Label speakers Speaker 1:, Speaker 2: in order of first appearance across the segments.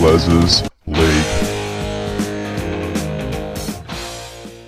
Speaker 1: Les's League.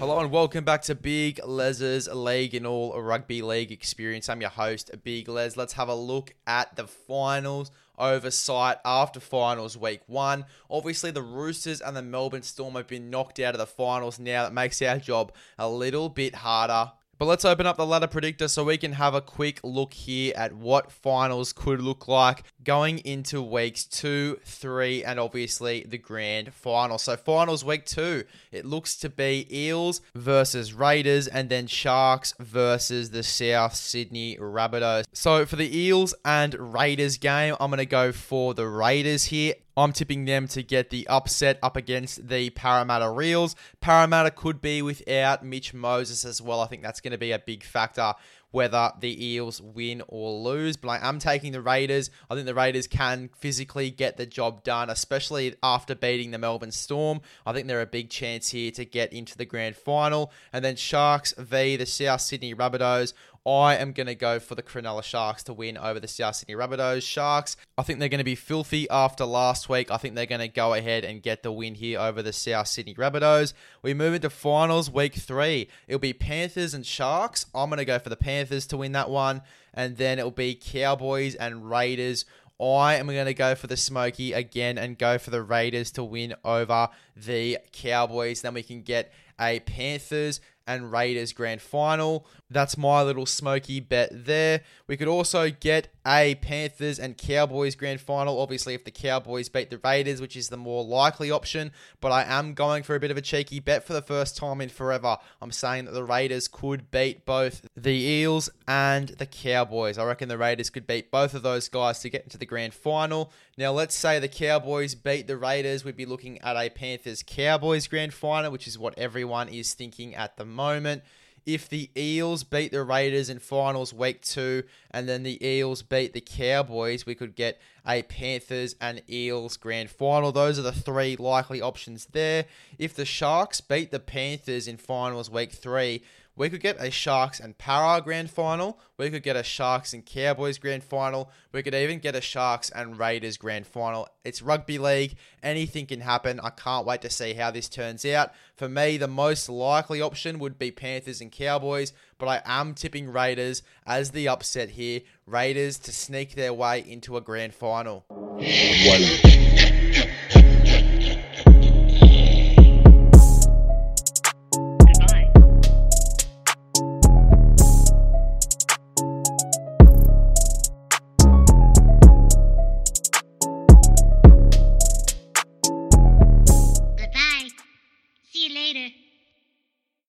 Speaker 2: Hello and welcome back to Big Les's League and all rugby league experience. I'm your host, Big Les. Let's have a look at the finals oversight after finals week one. Obviously, the Roosters and the Melbourne Storm have been knocked out of the finals now. That makes our job a little bit harder. But let's open up the ladder predictor so we can have a quick look here at what finals could look like going into weeks two, three, and obviously the grand final. So, finals week two, it looks to be Eels versus Raiders and then Sharks versus the South Sydney Rabbitohs. So, for the Eels and Raiders game, I'm going to go for the Raiders here. I'm tipping them to get the upset up against the Parramatta Eels. Parramatta could be without Mitch Moses as well. I think that's going to be a big factor whether the Eels win or lose. But I am taking the Raiders. I think the Raiders can physically get the job done, especially after beating the Melbourne Storm. I think they're a big chance here to get into the grand final. And then Sharks v the South Sydney Rabbitohs. I am going to go for the Cronulla Sharks to win over the South Sydney Rabbitohs. Sharks, I think they're going to be filthy after last week. I think they're going to go ahead and get the win here over the South Sydney Rabbitohs. We move into finals week three. It'll be Panthers and Sharks. I'm going to go for the Panthers to win that one. And then it'll be Cowboys and Raiders. I am going to go for the Smoky again and go for the Raiders to win over the Cowboys. Then we can get a Panthers and Raiders grand final. That's my little smoky bet there. We could also get a Panthers and Cowboys grand final. Obviously, if the Cowboys beat the Raiders, which is the more likely option, but I am going for a bit of a cheeky bet for the first time in forever. I'm saying that the Raiders could beat both the Eels and the Cowboys. I reckon the Raiders could beat both of those guys to get into the grand final. Now, let's say the Cowboys beat the Raiders, we'd be looking at a Panthers Cowboys grand final, which is what everyone is thinking at the moment if the Eels beat the Raiders in finals week two and then the Eels beat the Cowboys, we could get a Panthers and Eels grand final. Those are the three likely options there. If the Sharks beat the Panthers in finals week three, we could get a Sharks and Para grand final. We could get a Sharks and Cowboys grand final. We could even get a Sharks and Raiders grand final. It's rugby league. Anything can happen. I can't wait to see how this turns out. For me, the most likely option would be Panthers and Cowboys, but I am tipping Raiders as the upset here. Raiders to sneak their way into a grand final.